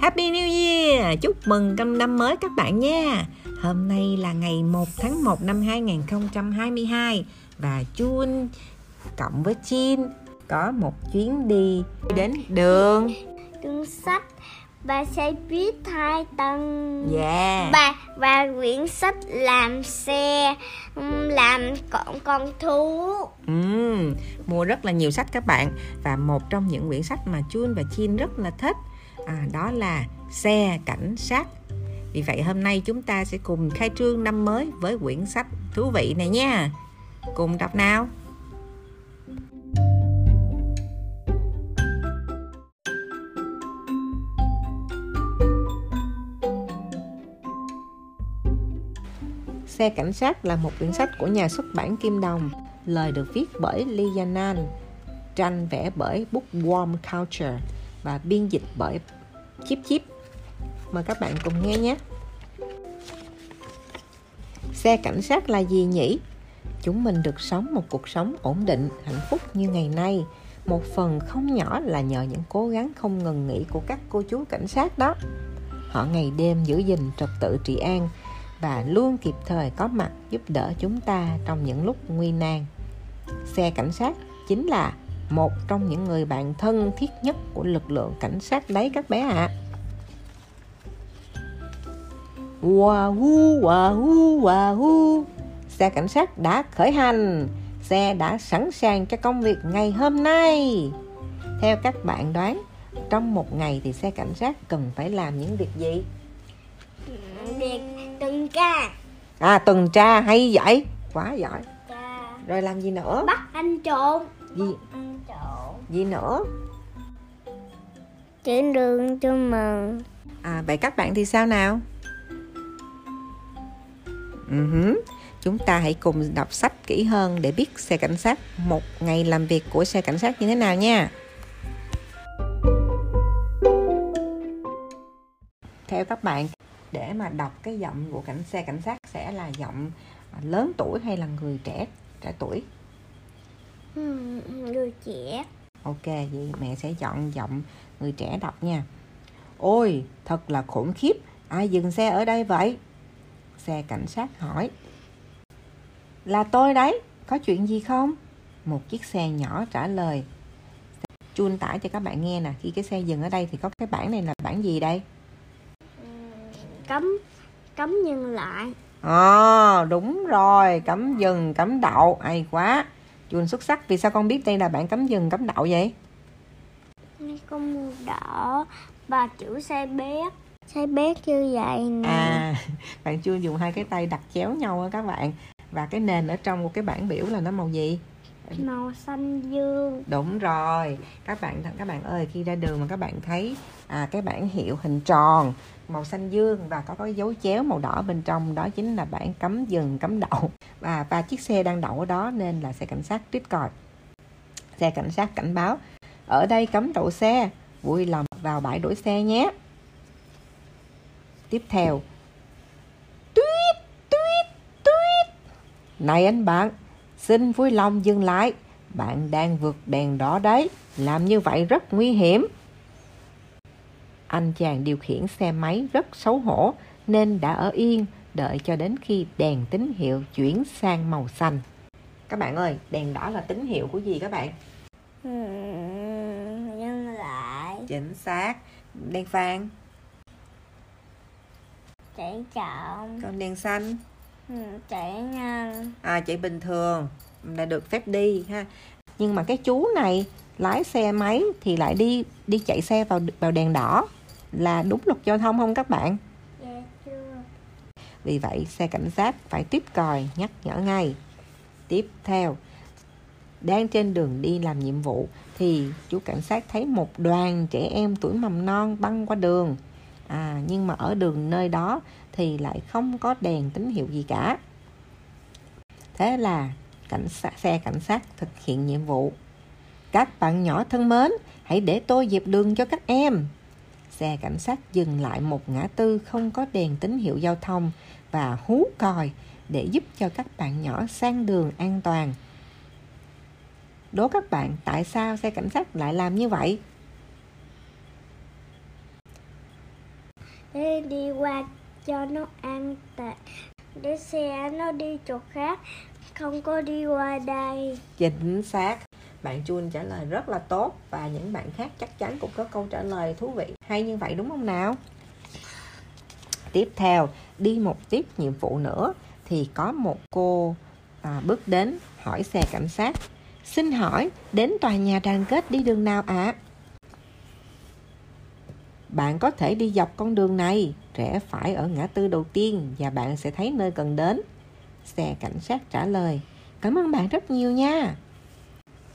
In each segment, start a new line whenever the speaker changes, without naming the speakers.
Happy New Year! Chúc mừng năm năm mới các bạn nha! Hôm nay là ngày 1 tháng 1 năm 2022 và Jun cộng với Chin có một chuyến đi đến đường
đường sách và xe buýt hai tầng
Yeah.
và và quyển sách làm xe làm con con thú
Ừm, mua rất là nhiều sách các bạn và một trong những quyển sách mà Chun và Chin rất là thích à, đó là xe cảnh sát vì vậy hôm nay chúng ta sẽ cùng khai trương năm mới với quyển sách thú vị này nha cùng đọc nào Xe cảnh sát là một quyển sách của nhà xuất bản Kim Đồng. Lời được viết bởi Lee Yanan, tranh vẽ bởi Bookworm Culture và biên dịch bởi Chip Chip. Mời các bạn cùng nghe nhé. Xe cảnh sát là gì nhỉ? Chúng mình được sống một cuộc sống ổn định, hạnh phúc như ngày nay. Một phần không nhỏ là nhờ những cố gắng không ngừng nghỉ của các cô chú cảnh sát đó. Họ ngày đêm giữ gìn trật tự trị an, và luôn kịp thời có mặt giúp đỡ chúng ta trong những lúc nguy nan. Xe cảnh sát chính là một trong những người bạn thân thiết nhất của lực lượng cảnh sát đấy các bé ạ. À. Wahoo, wahoo, wahoo. Xe cảnh sát đã khởi hành. Xe đã sẵn sàng cho công việc ngày hôm nay. Theo các bạn đoán, trong một ngày thì xe cảnh sát cần phải làm những việc gì?
việc tuần tra
À tuần tra hay vậy Quá giỏi
Tra.
Rồi làm gì nữa
bắt anh trộm
Gì? Gì nữa?
Chuyển đường cho mừng.
À vậy các bạn thì sao nào? Uh Chúng ta hãy cùng đọc sách kỹ hơn để biết xe cảnh sát một ngày làm việc của xe cảnh sát như thế nào nha. Theo các bạn, để mà đọc cái giọng của cảnh xe cảnh sát sẽ là giọng lớn tuổi hay là người trẻ trẻ tuổi?
Người trẻ
Ok, vậy mẹ sẽ chọn giọng người trẻ đọc nha. Ôi, thật là khủng khiếp, ai dừng xe ở đây vậy? Xe cảnh sát hỏi. Là tôi đấy, có chuyện gì không? Một chiếc xe nhỏ trả lời. Chun tải cho các bạn nghe nè, khi cái xe dừng ở đây thì có cái bảng này là bảng gì đây?
cấm cấm dừng lại
Ờ, đúng rồi, cấm dừng, cấm đậu, hay quá. Chun xuất sắc, vì sao con biết đây là bảng cấm dừng, cấm đậu vậy?
Có màu đỏ. Và chữ xe bét. Xe bét như vậy nè.
À, bạn chưa dùng hai cái tay đặt chéo nhau á các bạn. Và cái nền ở trong một cái bảng biểu là nó màu gì?
Màu xanh dương.
Đúng rồi. Các bạn các bạn ơi, khi ra đường mà các bạn thấy à, cái bảng hiệu hình tròn màu xanh dương và có cái dấu chéo màu đỏ bên trong đó chính là bảng cấm dừng cấm đậu. Và và chiếc xe đang đậu ở đó nên là xe cảnh sát trích còi. Xe cảnh sát cảnh báo ở đây cấm đậu xe vui lòng vào bãi đổ xe nhé. Tiếp theo tuyết tuyết tuyết. Này anh bạn xin vui lòng dừng lại. Bạn đang vượt đèn đỏ đấy. Làm như vậy rất nguy hiểm. Anh chàng điều khiển xe máy rất xấu hổ nên đã ở yên đợi cho đến khi đèn tín hiệu chuyển sang màu xanh. Các bạn ơi, đèn đỏ là tín hiệu của gì các bạn?
Ừm, dừng lại.
Chính xác. Đèn vàng,
chạy chậm.
Còn đèn xanh
Ừm, chạy nhanh
à chạy bình thường là được phép đi ha. Nhưng mà cái chú này lái xe máy thì lại đi đi chạy xe vào vào đèn đỏ là đúng luật giao thông không các bạn?
dạ chưa
Vì vậy xe cảnh sát phải tiếp còi nhắc nhở ngay. Tiếp theo, đang trên đường đi làm nhiệm vụ thì chú cảnh sát thấy một đoàn trẻ em tuổi mầm non băng qua đường. À, nhưng mà ở đường nơi đó thì lại không có đèn tín hiệu gì cả. Thế là cảnh sát, xe cảnh sát thực hiện nhiệm vụ. Các bạn nhỏ thân mến, hãy để tôi dẹp đường cho các em. Xe cảnh sát dừng lại một ngã tư không có đèn tín hiệu giao thông và hú còi để giúp cho các bạn nhỏ sang đường an toàn. Đố các bạn tại sao xe cảnh sát lại làm như vậy?
Thế đi qua cho nó an tại để xe nó đi chỗ khác. Không có đi qua đây.
Chính xác. Bạn Chun trả lời rất là tốt và những bạn khác chắc chắn cũng có câu trả lời thú vị. Hay như vậy đúng không nào? Tiếp theo đi một tiếp nhiệm vụ nữa thì có một cô à, bước đến hỏi xe cảnh sát. Xin hỏi đến tòa nhà đoàn kết đi đường nào ạ? à? Bạn có thể đi dọc con đường này rẽ phải ở ngã tư đầu tiên và bạn sẽ thấy nơi cần đến xe cảnh sát trả lời cảm ơn bạn rất nhiều nha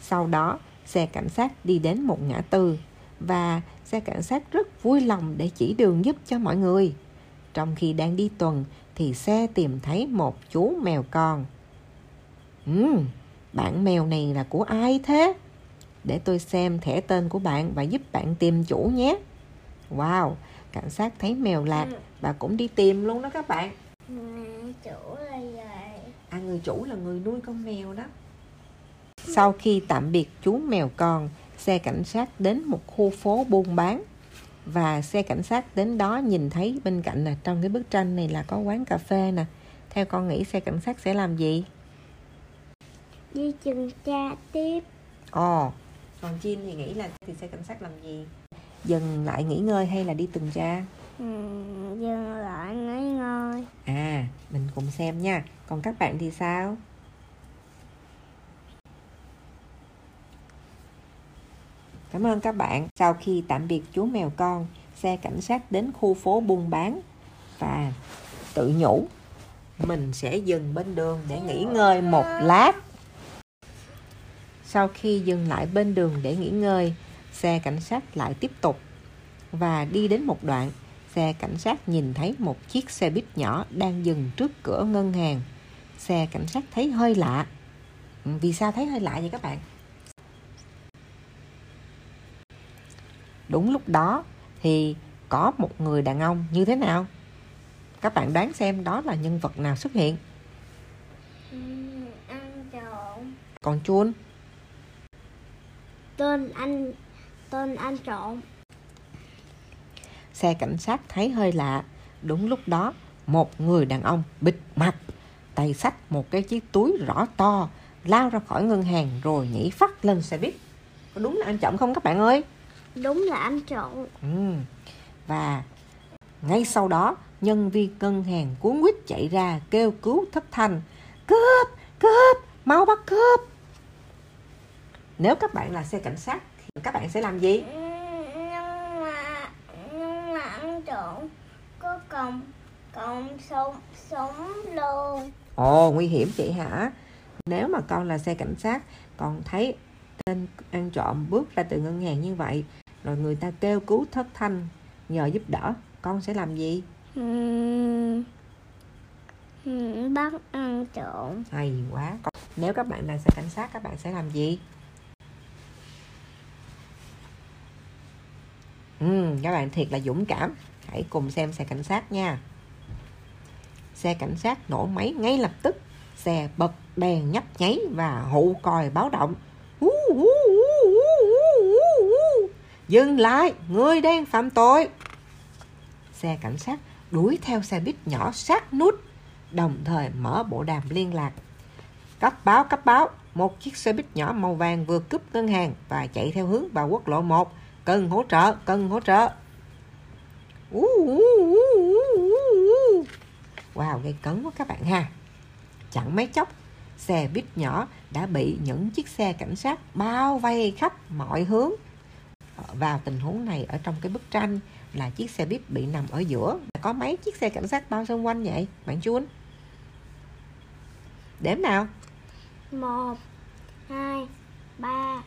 sau đó xe cảnh sát đi đến một ngã tư và xe cảnh sát rất vui lòng để chỉ đường giúp cho mọi người trong khi đang đi tuần thì xe tìm thấy một chú mèo con. Ừ, bạn mèo này là của ai thế? Để tôi xem thẻ tên của bạn và giúp bạn tìm chủ nhé. Wow, cảnh sát thấy mèo lạc ừ. và cũng đi tìm luôn đó các bạn.
chủ là vậy.
À, người chủ là người nuôi con mèo đó. Sau khi tạm biệt chú mèo con, xe cảnh sát đến một khu phố buôn bán và xe cảnh sát đến đó nhìn thấy bên cạnh là trong cái bức tranh này là có quán cà phê nè theo con nghĩ xe cảnh sát sẽ làm gì
đi tuần tra tiếp
ồ còn Chin thì nghĩ là thì xe cảnh sát làm gì dừng lại nghỉ ngơi hay là đi tuần tra
ừ, dừng lại nghỉ ngơi
à mình cùng xem nha còn các bạn thì sao Cảm ơn các bạn. Sau khi tạm biệt chú mèo con, xe cảnh sát đến khu phố buôn bán và tự nhủ mình sẽ dừng bên đường để nghỉ ngơi một lát. Sau khi dừng lại bên đường để nghỉ ngơi, xe cảnh sát lại tiếp tục và đi đến một đoạn, xe cảnh sát nhìn thấy một chiếc xe buýt nhỏ đang dừng trước cửa ngân hàng. Xe cảnh sát thấy hơi lạ. Vì sao thấy hơi lạ vậy các bạn? đúng lúc đó thì có một người đàn ông như thế nào các bạn đoán xem đó là nhân vật nào xuất hiện
ừ, ăn trộm
còn chuôn
tên anh tên anh trộm
xe cảnh sát thấy hơi lạ đúng lúc đó một người đàn ông bịt mặt tay xách một cái chiếc túi rõ to lao ra khỏi ngân hàng rồi nhảy phát lên xe buýt có đúng là anh trộm không các bạn ơi
Đúng là anh trộm.
Ừ. Và ngay sau đó, nhân viên ngân hàng cuốn quýt chạy ra kêu cứu thất thanh. Cướp! Cướp! Mau bắt cướp! Nếu các bạn là xe cảnh sát, các bạn sẽ làm gì?
Nhưng mà, nhưng mà anh trộm có cầm cầm súng súng luôn.
Ồ, nguy hiểm chị hả? Nếu mà con là xe cảnh sát, con thấy tên ăn trộm bước ra từ ngân hàng như vậy rồi người ta kêu cứu thất thanh nhờ giúp đỡ con sẽ làm gì
bắt ăn trộm
hay quá nếu các bạn là xe cảnh sát các bạn sẽ làm gì ừ, các bạn thiệt là dũng cảm hãy cùng xem xe cảnh sát nha xe cảnh sát nổ máy ngay lập tức xe bật đèn nhấp nháy và hụ còi báo động Dừng lại, người đang phạm tội. Xe cảnh sát đuổi theo xe buýt nhỏ sát nút, đồng thời mở bộ đàm liên lạc. Cấp báo, cấp báo, một chiếc xe buýt nhỏ màu vàng vừa cướp ngân hàng và chạy theo hướng vào quốc lộ 1. Cần hỗ trợ, cần hỗ trợ. Wow, gây cấn quá các bạn ha. Chẳng mấy chốc, xe buýt nhỏ đã bị những chiếc xe cảnh sát bao vây khắp mọi hướng. Vào tình huống này ở trong cái bức tranh là chiếc xe buýt bị nằm ở giữa. Có mấy chiếc xe cảnh sát bao xung quanh vậy bạn chuôn đếm nào?
Một hai ba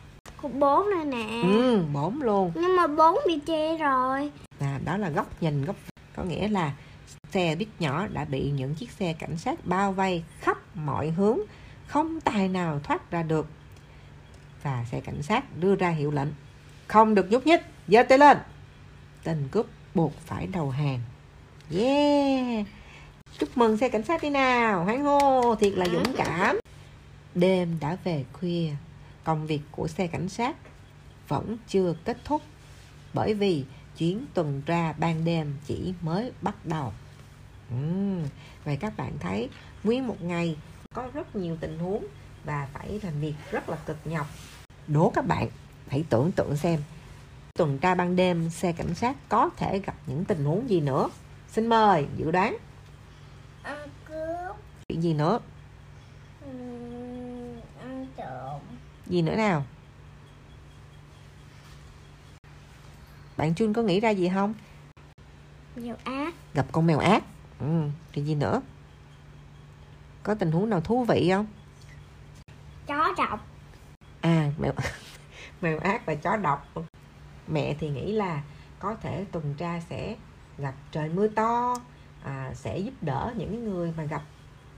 bốn này nè.
Ừ bốn luôn.
Nhưng mà bốn bị che rồi.
À, đó là góc nhìn góc có nghĩa là xe buýt nhỏ đã bị những chiếc xe cảnh sát bao vây khắp mọi hướng không tài nào thoát ra được. Và xe cảnh sát đưa ra hiệu lệnh không được nhúc nhích giơ tay lên. Tên cướp buộc phải đầu hàng. Yeah! Chúc mừng xe cảnh sát đi nào hoan hô thiệt là dũng cảm. Đêm đã về khuya công việc của xe cảnh sát vẫn chưa kết thúc bởi vì chuyến tuần tra ban đêm chỉ mới bắt đầu. Uhm, vậy các bạn thấy nguyên một ngày có rất nhiều tình huống và phải làm việc rất là cực nhọc. Đố các bạn hãy tưởng tượng xem tuần tra ban đêm xe cảnh sát có thể gặp những tình huống gì nữa. Xin mời dự đoán.
Ăn cướp.
Chuyện gì nữa
ừm, ăn trộm
gì nữa nào. Bạn Chun có nghĩ ra gì không?
Nhiều ác.
Gặp con mèo ác. Ừ, thì gì nữa? Có tình huống nào thú vị không?
Chó độc.
À mèo mèo ác và chó độc. Mẹ thì nghĩ là có thể tuần tra sẽ gặp trời mưa to à, sẽ giúp đỡ những người mà gặp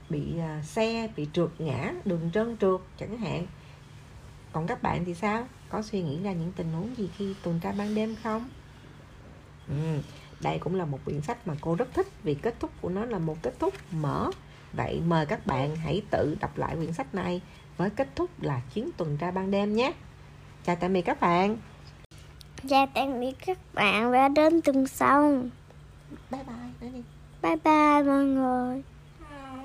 bị à, xe bị trượt ngã đường trơn trượt chẳng hạn còn các bạn thì sao? Có suy nghĩ ra những tình huống gì khi tuần tra ban đêm không? Ừ, đây cũng là một quyển sách mà cô rất thích vì kết thúc của nó là một kết thúc mở. Vậy mời các bạn hãy tự đọc lại quyển sách này với kết thúc là chuyến tuần tra ban đêm nhé. Chào tạm biệt các bạn.
Chào tạm biệt các bạn và đến tuần sau
bye bye
bye bye mọi người